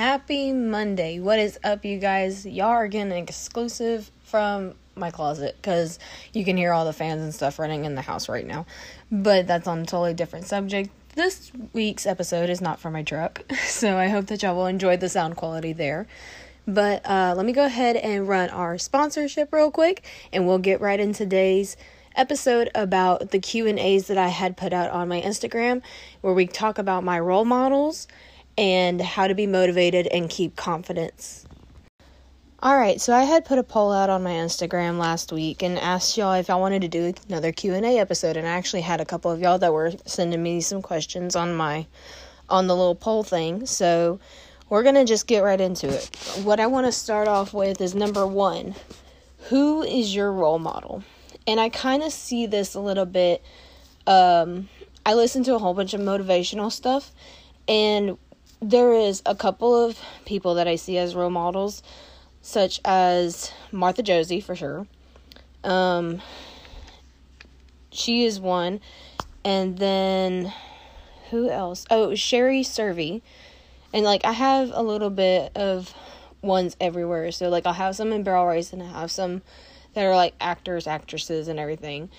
Happy Monday. What is up, you guys? Y'all are getting an exclusive from my closet because you can hear all the fans and stuff running in the house right now. But that's on a totally different subject. This week's episode is not for my truck, so I hope that y'all will enjoy the sound quality there. But uh, let me go ahead and run our sponsorship real quick, and we'll get right into today's episode about the Q&As that I had put out on my Instagram where we talk about my role models and how to be motivated and keep confidence. All right, so I had put a poll out on my Instagram last week and asked y'all if y'all wanted to do another Q&A episode and I actually had a couple of y'all that were sending me some questions on my on the little poll thing. So, we're going to just get right into it. What I want to start off with is number 1. Who is your role model? And I kind of see this a little bit um I listen to a whole bunch of motivational stuff and there is a couple of people that I see as role models, such as Martha Josey for sure. Um, she is one, and then who else? Oh, Sherry Cervi, and like I have a little bit of ones everywhere. So like I'll have some in barrel race, and I have some that are like actors, actresses, and everything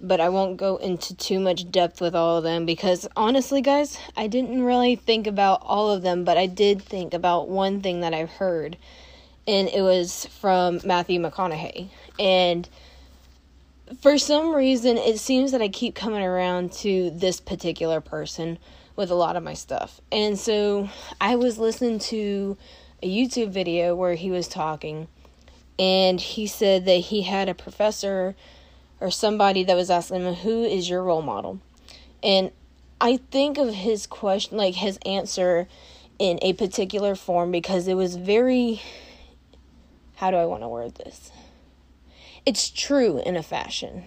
but I won't go into too much depth with all of them because honestly, guys, I didn't really think about all of them, but I did think about one thing that I've heard, and it was from Matthew McConaughey. And for some reason, it seems that I keep coming around to this particular person with a lot of my stuff. And so I was listening to a YouTube video where he was talking, and he said that he had a professor or somebody that was asking him, Who is your role model? And I think of his question, like his answer in a particular form because it was very, how do I want to word this? It's true in a fashion.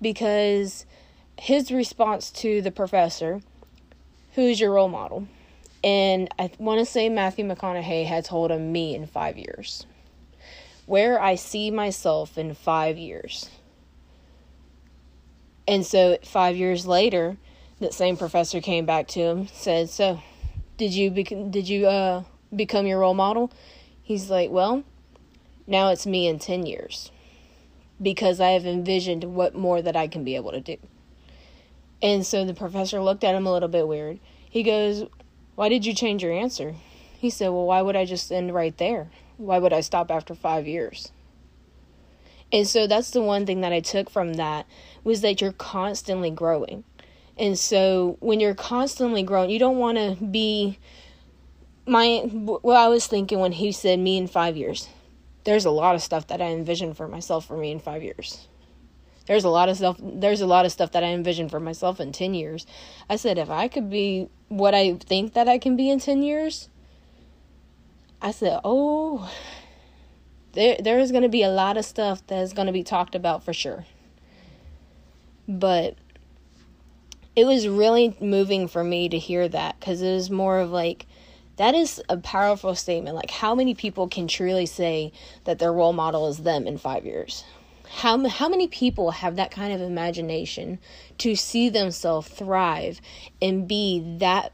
Because his response to the professor, Who's your role model? And I want to say Matthew McConaughey had told him me in five years where I see myself in five years. And so five years later, that same professor came back to him, said, "So, did you bec- did you uh, become your role model?" He's like, "Well, now it's me in ten years, because I have envisioned what more that I can be able to do." And so the professor looked at him a little bit weird. He goes, "Why did you change your answer?" He said, "Well, why would I just end right there?" Why would I stop after five years? And so that's the one thing that I took from that was that you're constantly growing. And so when you're constantly growing, you don't want to be my well I was thinking when he said me in 5 years. There's a lot of stuff that I envision for myself for me in 5 years. There's a lot of stuff there's a lot of stuff that I envision for myself in 10 years. I said if I could be what I think that I can be in 10 years, I said, "Oh, there there is going to be a lot of stuff that's going to be talked about for sure." But it was really moving for me to hear that cuz it was more of like that is a powerful statement. Like how many people can truly say that their role model is them in 5 years? How how many people have that kind of imagination to see themselves thrive and be that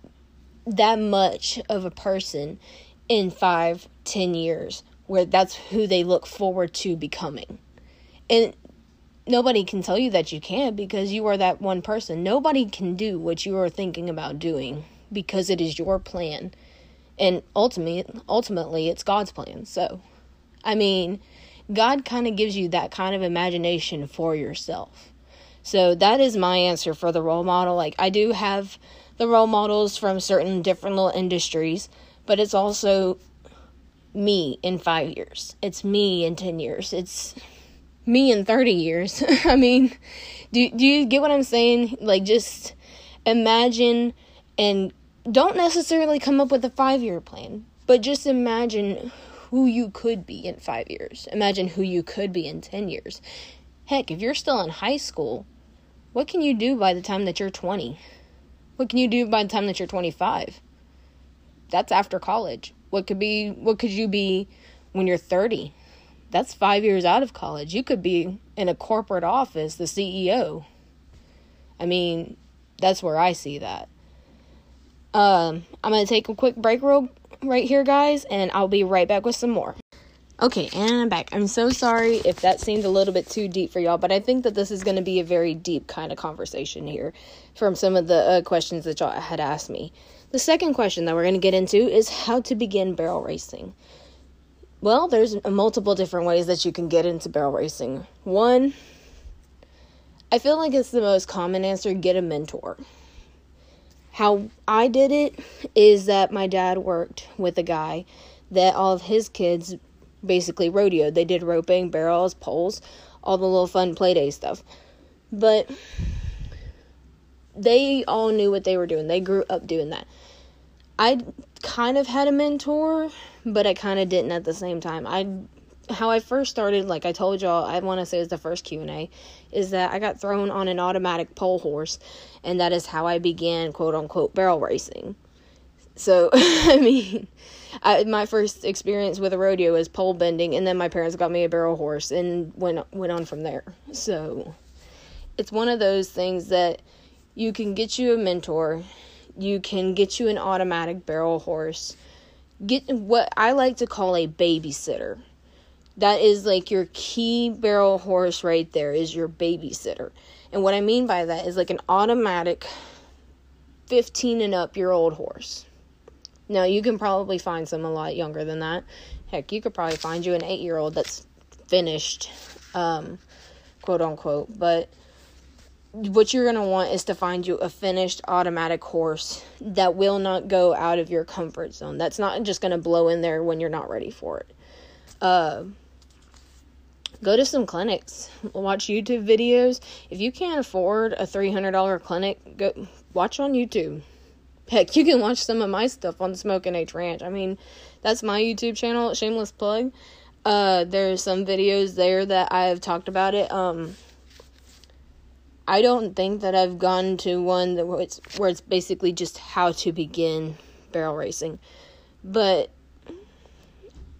that much of a person in five, ten years, where that's who they look forward to becoming. And nobody can tell you that you can't because you are that one person. Nobody can do what you are thinking about doing because it is your plan. And ultimately, ultimately it's God's plan. So, I mean, God kind of gives you that kind of imagination for yourself. So that is my answer for the role model. Like I do have the role models from certain different little industries but it's also me in five years. It's me in 10 years. It's me in 30 years. I mean, do, do you get what I'm saying? Like, just imagine and don't necessarily come up with a five year plan, but just imagine who you could be in five years. Imagine who you could be in 10 years. Heck, if you're still in high school, what can you do by the time that you're 20? What can you do by the time that you're 25? That's after college. What could be what could you be when you're 30? That's 5 years out of college. You could be in a corporate office, the CEO. I mean, that's where I see that. Um, I'm going to take a quick break real right here, guys, and I'll be right back with some more. Okay, and I'm back. I'm so sorry if that seemed a little bit too deep for y'all, but I think that this is going to be a very deep kind of conversation here from some of the uh, questions that y'all had asked me. The second question that we're going to get into is how to begin barrel racing. Well, there's multiple different ways that you can get into barrel racing. One, I feel like it's the most common answer get a mentor. How I did it is that my dad worked with a guy that all of his kids basically rodeoed. They did roping, barrels, poles, all the little fun play day stuff. But they all knew what they were doing. They grew up doing that. I kind of had a mentor, but I kind of didn't at the same time. I how I first started, like I told y'all, I want to say is the first Q and A, is that I got thrown on an automatic pole horse, and that is how I began quote unquote barrel racing. So I mean, I, my first experience with a rodeo was pole bending, and then my parents got me a barrel horse, and went went on from there. So it's one of those things that you can get you a mentor, you can get you an automatic barrel horse, get what I like to call a babysitter. That is like your key barrel horse right there is your babysitter. And what I mean by that is like an automatic 15 and up year old horse now, you can probably find some a lot younger than that. Heck, you could probably find you an eight year old that's finished, um, quote unquote. But what you're going to want is to find you a finished automatic horse that will not go out of your comfort zone. That's not just going to blow in there when you're not ready for it. Uh, go to some clinics, watch YouTube videos. If you can't afford a $300 clinic, go watch on YouTube. Heck, you can watch some of my stuff on Smoking H Ranch. I mean, that's my YouTube channel, shameless plug. Uh, there's some videos there that I've talked about it. Um, I don't think that I've gone to one that where it's, where it's basically just how to begin barrel racing, but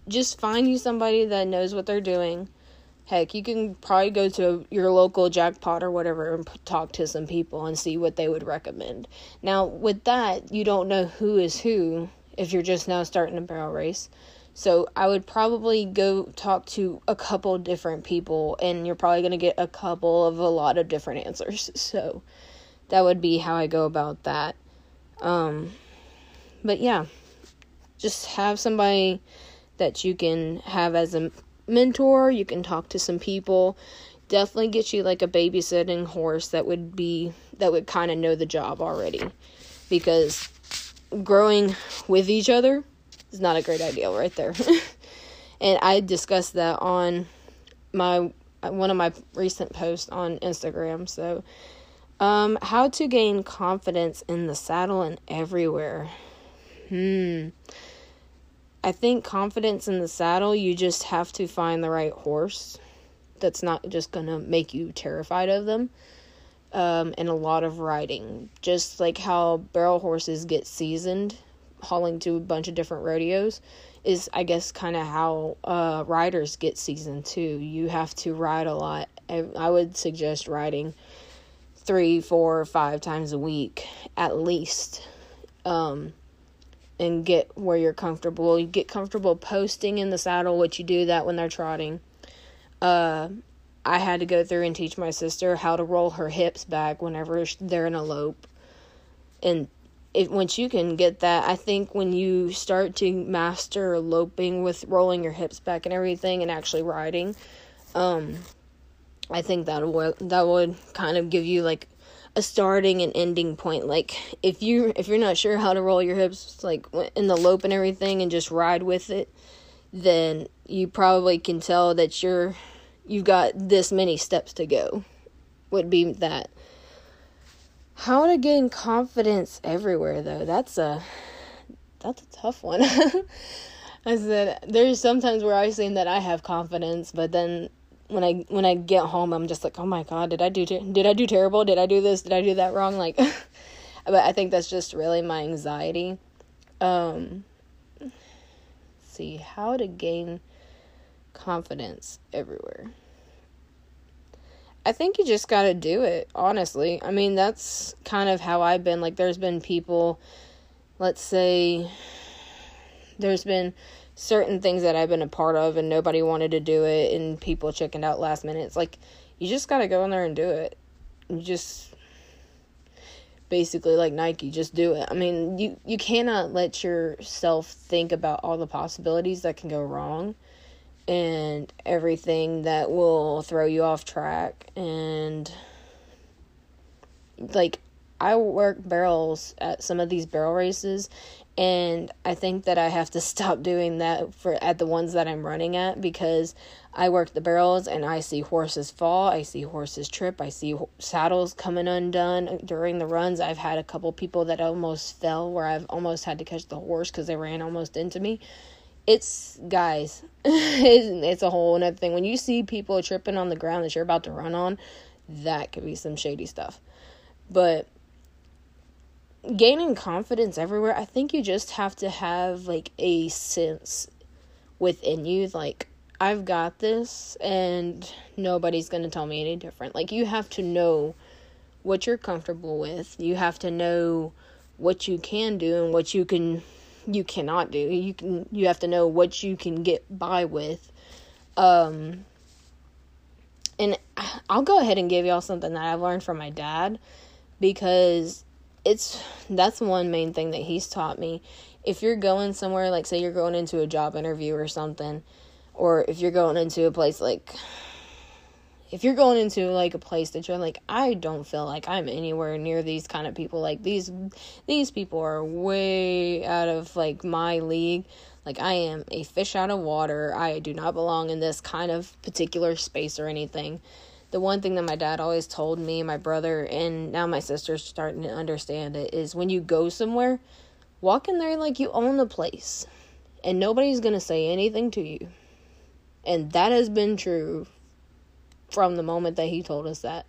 just find you somebody that knows what they're doing Heck, you can probably go to your local jackpot or whatever and talk to some people and see what they would recommend. Now, with that, you don't know who is who if you're just now starting a barrel race. So, I would probably go talk to a couple different people, and you're probably going to get a couple of a lot of different answers. So, that would be how I go about that. Um, but yeah, just have somebody that you can have as a mentor, you can talk to some people. Definitely get you like a babysitting horse that would be that would kind of know the job already. Because growing with each other is not a great idea right there. and I discussed that on my one of my recent posts on Instagram. So, um, how to gain confidence in the saddle and everywhere. Hmm. I think confidence in the saddle, you just have to find the right horse that's not just going to make you terrified of them. Um, and a lot of riding. Just like how barrel horses get seasoned, hauling to a bunch of different rodeos, is I guess kind of how uh, riders get seasoned too. You have to ride a lot. I, I would suggest riding three, four, five times a week at least. Um, and get where you're comfortable. You get comfortable posting in the saddle, which you do that when they're trotting. Uh, I had to go through and teach my sister how to roll her hips back whenever they're in a lope. And it, once you can get that, I think when you start to master loping with rolling your hips back and everything and actually riding, um, I think that would that would kind of give you like a starting and ending point. Like if you if you're not sure how to roll your hips like in the lope and everything and just ride with it, then you probably can tell that you're you've got this many steps to go. Would be that. How to gain confidence everywhere though. That's a that's a tough one. I said there's sometimes where I say that I have confidence, but then when I when I get home, I'm just like, oh my god, did I do ter- did I do terrible? Did I do this? Did I do that wrong? Like, but I think that's just really my anxiety. Um, see how to gain confidence everywhere. I think you just got to do it, honestly. I mean, that's kind of how I've been. Like, there's been people, let's say, there's been certain things that I've been a part of and nobody wanted to do it and people chickened out last minute. It's like you just got to go in there and do it. You just basically like Nike, just do it. I mean, you you cannot let yourself think about all the possibilities that can go wrong and everything that will throw you off track and like I work barrels at some of these barrel races and I think that I have to stop doing that for at the ones that I'm running at because I work the barrels and I see horses fall, I see horses trip, I see saddles coming undone during the runs. I've had a couple people that almost fell where I've almost had to catch the horse cuz they ran almost into me. It's guys, it's a whole another thing. When you see people tripping on the ground that you're about to run on, that could be some shady stuff. But gaining confidence everywhere, I think you just have to have like a sense within you like I've got this and nobody's to tell me any different. Like you have to know what you're comfortable with. You have to know what you can do and what you can you cannot do. You can you have to know what you can get by with. Um and I'll go ahead and give y'all something that I've learned from my dad because it's that's one main thing that he's taught me. If you're going somewhere, like say you're going into a job interview or something, or if you're going into a place like if you're going into like a place that you're like I don't feel like I'm anywhere near these kind of people like these these people are way out of like my league. Like I am a fish out of water. I do not belong in this kind of particular space or anything. The one thing that my dad always told me, my brother, and now my sister's starting to understand it is when you go somewhere, walk in there like you own the place, and nobody's gonna say anything to you. And that has been true from the moment that he told us that.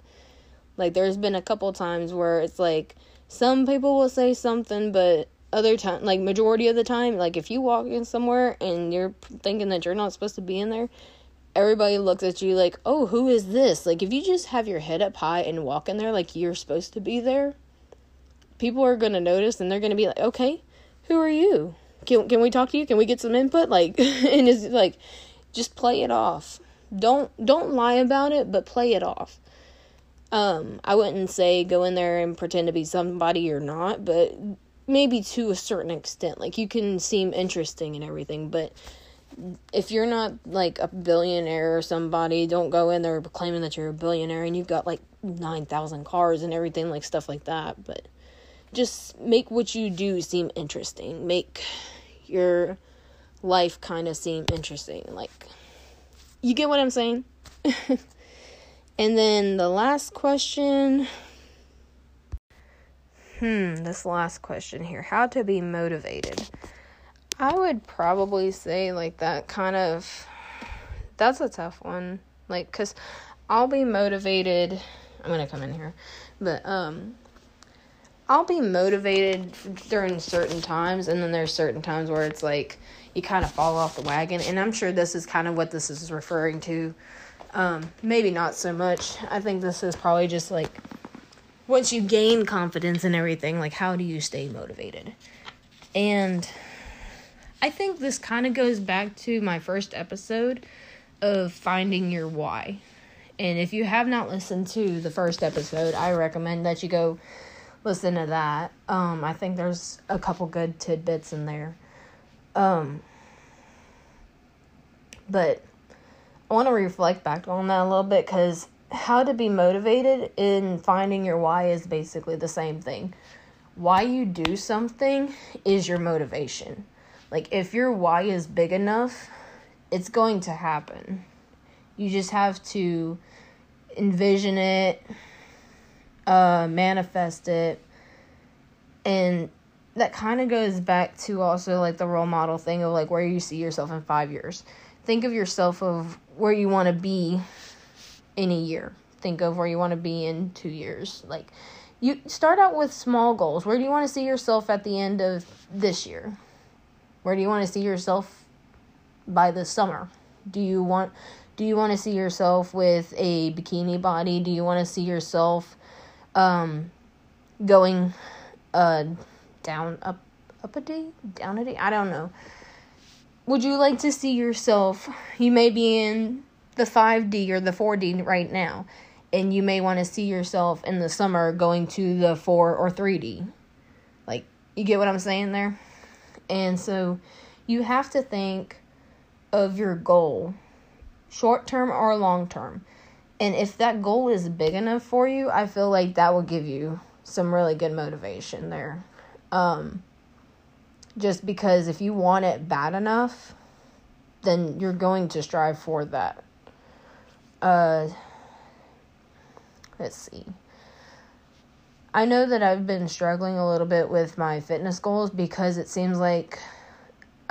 Like, there's been a couple times where it's like some people will say something, but other time, like majority of the time, like if you walk in somewhere and you're thinking that you're not supposed to be in there, everybody looks at you like, oh, who is this? Like, if you just have your head up high and walk in there like you're supposed to be there, people are going to notice and they're going to be like, okay, who are you? Can, can we talk to you? Can we get some input? Like, and it's like, just play it off. Don't, don't lie about it, but play it off. Um, I wouldn't say go in there and pretend to be somebody you're not, but maybe to a certain extent. Like, you can seem interesting and everything, but if you're not like a billionaire or somebody, don't go in there claiming that you're a billionaire and you've got like 9,000 cars and everything, like stuff like that. But just make what you do seem interesting. Make your life kind of seem interesting. Like, you get what I'm saying? and then the last question. Hmm, this last question here. How to be motivated. I would probably say like that kind of that's a tough one. Like cuz I'll be motivated. I'm going to come in here. But um I'll be motivated during certain times and then there's certain times where it's like you kind of fall off the wagon and I'm sure this is kind of what this is referring to. Um maybe not so much. I think this is probably just like once you gain confidence and everything, like how do you stay motivated? And I think this kind of goes back to my first episode of finding your why. And if you have not listened to the first episode, I recommend that you go listen to that. Um, I think there's a couple good tidbits in there. Um, but I want to reflect back on that a little bit because how to be motivated in finding your why is basically the same thing. Why you do something is your motivation. Like, if your why is big enough, it's going to happen. You just have to envision it, uh, manifest it, and that kind of goes back to also like the role model thing of like where you see yourself in five years. Think of yourself of where you want to be in a year. Think of where you want to be in two years. Like, you start out with small goals. Where do you want to see yourself at the end of this year? Where do you want to see yourself by the summer? Do you want do you want to see yourself with a bikini body? Do you want to see yourself um going uh down up up a day, down a day? I don't know. would you like to see yourself? You may be in the 5D or the 4D right now, and you may want to see yourself in the summer going to the 4 or 3D. Like, you get what I'm saying there? And so you have to think of your goal, short term or long term. And if that goal is big enough for you, I feel like that will give you some really good motivation there. Um, just because if you want it bad enough, then you're going to strive for that. Uh, let's see. I know that I've been struggling a little bit with my fitness goals because it seems like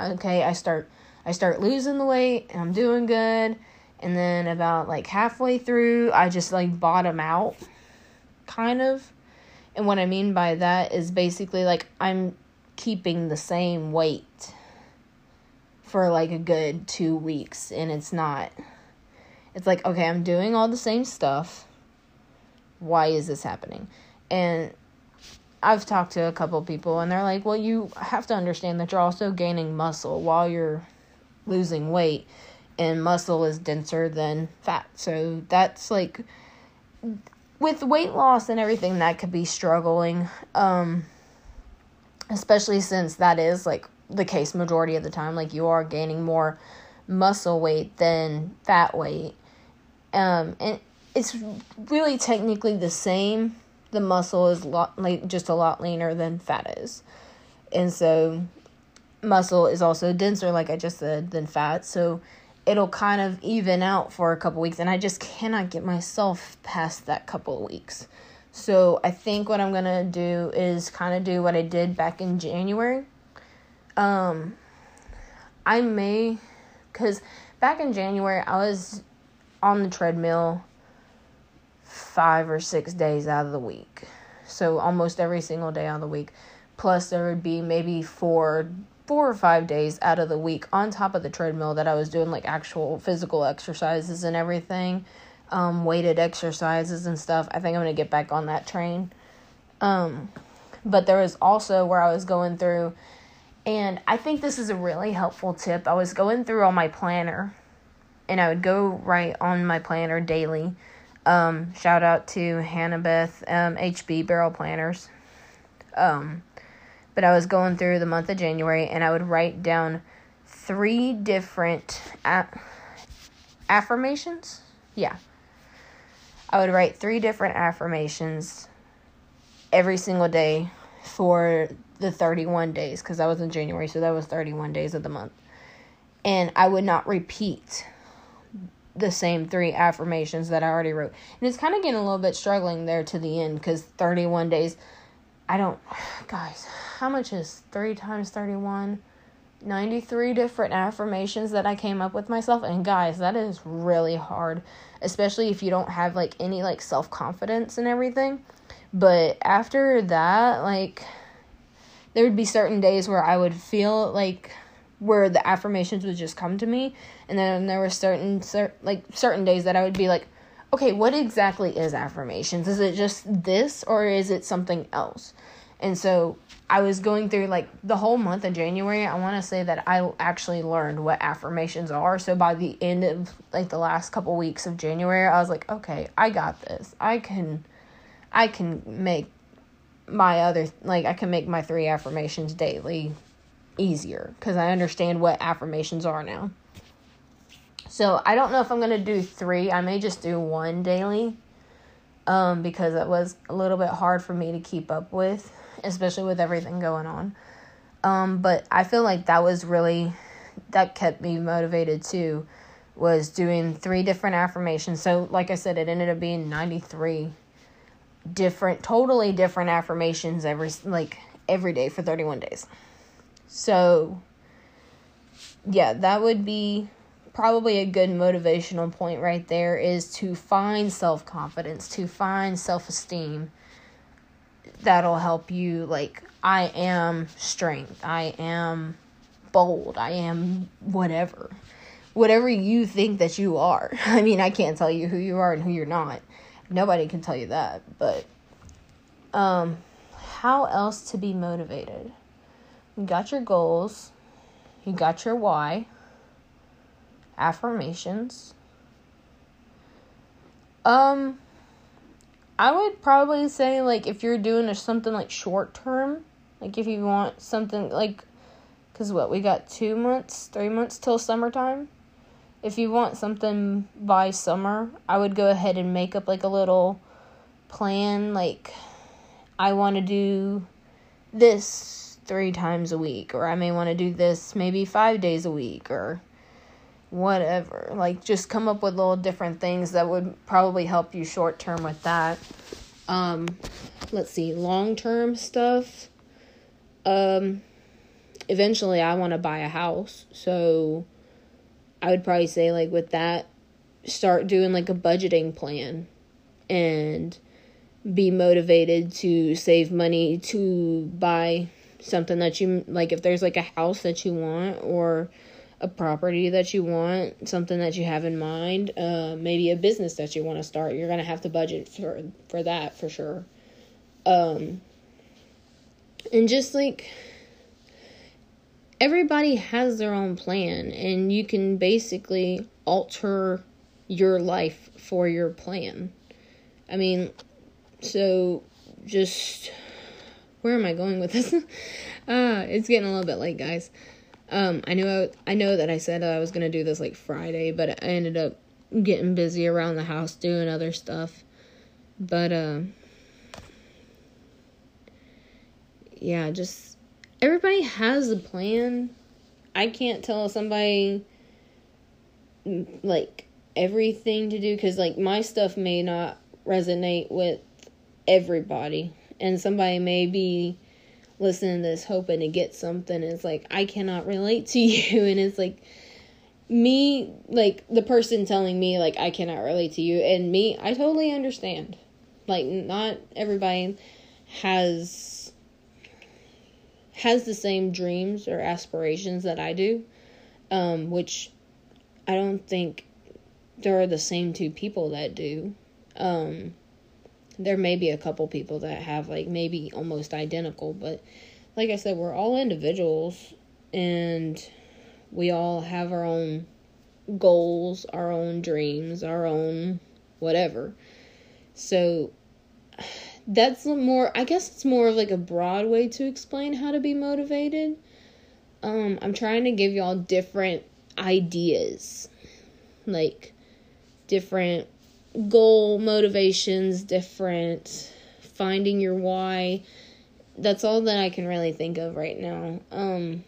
okay, I start I start losing the weight and I'm doing good and then about like halfway through I just like bottom out kind of. And what I mean by that is basically like I'm keeping the same weight for like a good 2 weeks and it's not it's like okay, I'm doing all the same stuff. Why is this happening? And I've talked to a couple people and they're like, "Well, you have to understand that you're also gaining muscle while you're losing weight and muscle is denser than fat." So that's like with weight loss and everything that could be struggling um especially since that is like the case majority of the time like you are gaining more muscle weight than fat weight um and it's really technically the same the muscle is lot like just a lot leaner than fat is. And so muscle is also denser like I just said than fat. So it'll kind of even out for a couple weeks and I just cannot get myself past that couple of weeks. So I think what I'm going to do is kind of do what I did back in January. Um I may cuz back in January I was on the treadmill five or six days out of the week. So almost every single day on the week. Plus there would be maybe four four or five days out of the week on top of the treadmill that I was doing like actual physical exercises and everything. Um, weighted exercises and stuff. I think I'm gonna get back on that train. Um, but there was also where I was going through, and I think this is a really helpful tip. I was going through on my planner, and I would go right on my planner daily um, shout out to Hannah Beth um, HB Barrel Planners. Um, but I was going through the month of January and I would write down three different a- affirmations. Yeah. I would write three different affirmations every single day for the 31 days because that was in January, so that was 31 days of the month. And I would not repeat the same three affirmations that I already wrote. And it's kind of getting a little bit struggling there to the end because 31 days, I don't, guys, how much is 3 times 31? 93 different affirmations that I came up with myself. And guys, that is really hard, especially if you don't have like any like self confidence and everything. But after that, like, there would be certain days where I would feel like where the affirmations would just come to me and then there were certain cer- like certain days that I would be like okay what exactly is affirmations? Is it just this or is it something else? And so I was going through like the whole month of January I want to say that I actually learned what affirmations are. So by the end of like the last couple weeks of January I was like okay I got this. I can I can make my other like I can make my three affirmations daily easier. Because I understand what affirmations are now. So I don't know if I'm gonna do three. I may just do one daily, um, because it was a little bit hard for me to keep up with, especially with everything going on. Um, but I feel like that was really that kept me motivated too. Was doing three different affirmations. So like I said, it ended up being ninety three different, totally different affirmations every like every day for thirty one days. So, yeah, that would be probably a good motivational point right there is to find self confidence, to find self esteem. That'll help you. Like, I am strength, I am bold, I am whatever. Whatever you think that you are. I mean, I can't tell you who you are and who you're not. Nobody can tell you that. But, um, how else to be motivated? You got your goals. You got your why, affirmations. Um, I would probably say like if you're doing something like short term, like if you want something like, cause what we got two months, three months till summertime. If you want something by summer, I would go ahead and make up like a little plan. Like, I want to do this three times a week, or I may want to do this maybe five days a week, or whatever. Like, just come up with little different things that would probably help you short term with that. Um, let's see, long term stuff. Um, eventually, I want to buy a house, so I would probably say, like, with that, start doing like a budgeting plan and be motivated to save money to buy something that you like if there's like a house that you want or a property that you want something that you have in mind uh, maybe a business that you want to start you're gonna have to budget for for that for sure um and just like everybody has their own plan and you can basically alter your life for your plan i mean so just where am I going with this? uh, it's getting a little bit late, guys. Um, I know I, I know that I said I was gonna do this like Friday, but I ended up getting busy around the house doing other stuff. But uh, yeah, just everybody has a plan. I can't tell somebody like everything to do because like my stuff may not resonate with everybody. And somebody may be listening to this hoping to get something. it's like, I cannot relate to you. And it's like, me, like, the person telling me, like, I cannot relate to you. And me, I totally understand. Like, not everybody has has the same dreams or aspirations that I do, um, which I don't think there are the same two people that do. Um, there may be a couple people that have like maybe almost identical, but like I said, we're all individuals and we all have our own goals, our own dreams, our own whatever. So that's more I guess it's more of like a broad way to explain how to be motivated. Um I'm trying to give y'all different ideas. Like different goal motivations, different finding your why. That's all that I can really think of right now. Um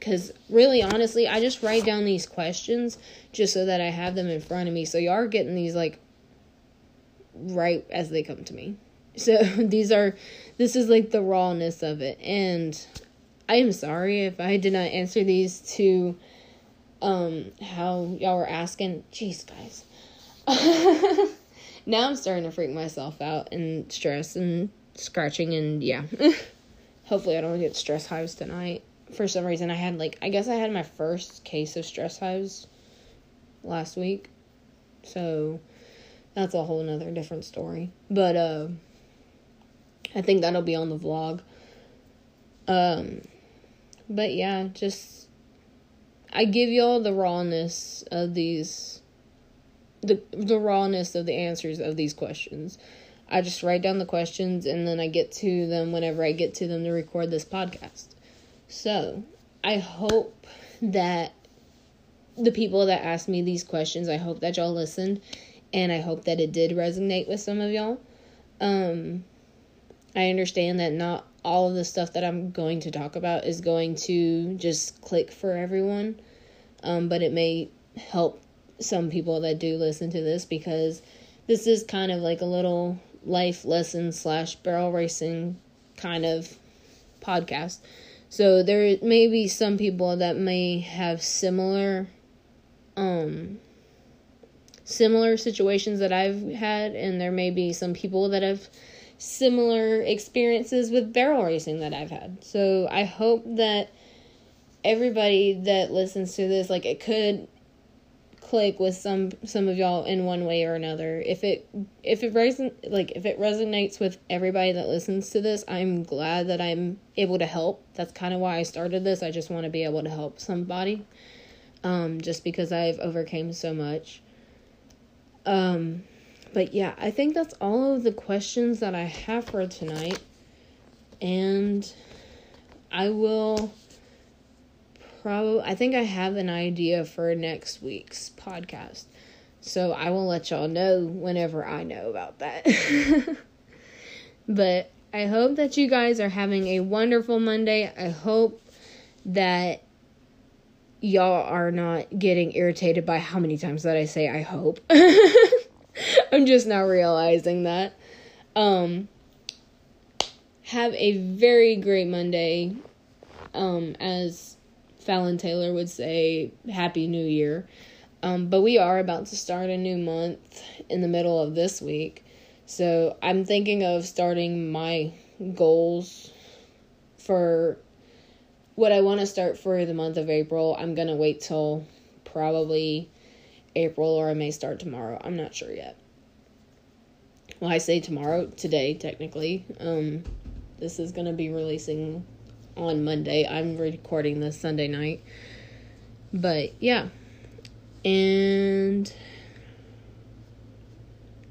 cuz really honestly, I just write down these questions just so that I have them in front of me. So y'all are getting these like right as they come to me. So these are this is like the rawness of it and I am sorry if I did not answer these to um how y'all were asking. Jeez, guys. now I'm starting to freak myself out and stress and scratching and yeah. Hopefully I don't get stress hives tonight. For some reason I had like I guess I had my first case of stress hives last week. So that's a whole nother different story. But uh I think that'll be on the vlog. Um but yeah, just I give y'all the rawness of these the the rawness of the answers of these questions. I just write down the questions and then I get to them whenever I get to them to record this podcast. So, I hope that the people that asked me these questions, I hope that y'all listened and I hope that it did resonate with some of y'all. Um I understand that not all of the stuff that I'm going to talk about is going to just click for everyone. Um, but it may help some people that do listen to this because this is kind of like a little life lesson slash barrel racing kind of podcast. So there may be some people that may have similar um similar situations that I've had and there may be some people that have similar experiences with barrel racing that I've had. So I hope that everybody that listens to this like it could click with some some of y'all in one way or another. If it if it reson like if it resonates with everybody that listens to this, I'm glad that I'm able to help. That's kind of why I started this. I just want to be able to help somebody. Um just because I've overcame so much. Um but yeah, I think that's all of the questions that I have for tonight. And I will probably I think I have an idea for next week's podcast. So I will let y'all know whenever I know about that. but I hope that you guys are having a wonderful Monday. I hope that y'all are not getting irritated by how many times that I say I hope. I'm just now realizing that. Um have a very great Monday. Um as Fallon Taylor would say, Happy New Year. Um, but we are about to start a new month in the middle of this week. So I'm thinking of starting my goals for what I want to start for the month of April. I'm going to wait till probably April or I may start tomorrow. I'm not sure yet. Well, I say tomorrow, today, technically. Um, this is going to be releasing on Monday. I'm recording this Sunday night. But yeah. And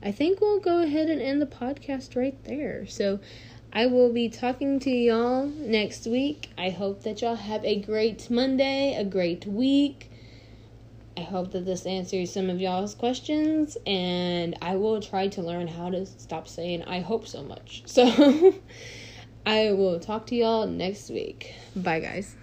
I think we'll go ahead and end the podcast right there. So I will be talking to y'all next week. I hope that y'all have a great Monday, a great week. I hope that this answers some of y'all's questions, and I will try to learn how to stop saying I hope so much. So. I will talk to y'all next week. Bye, guys.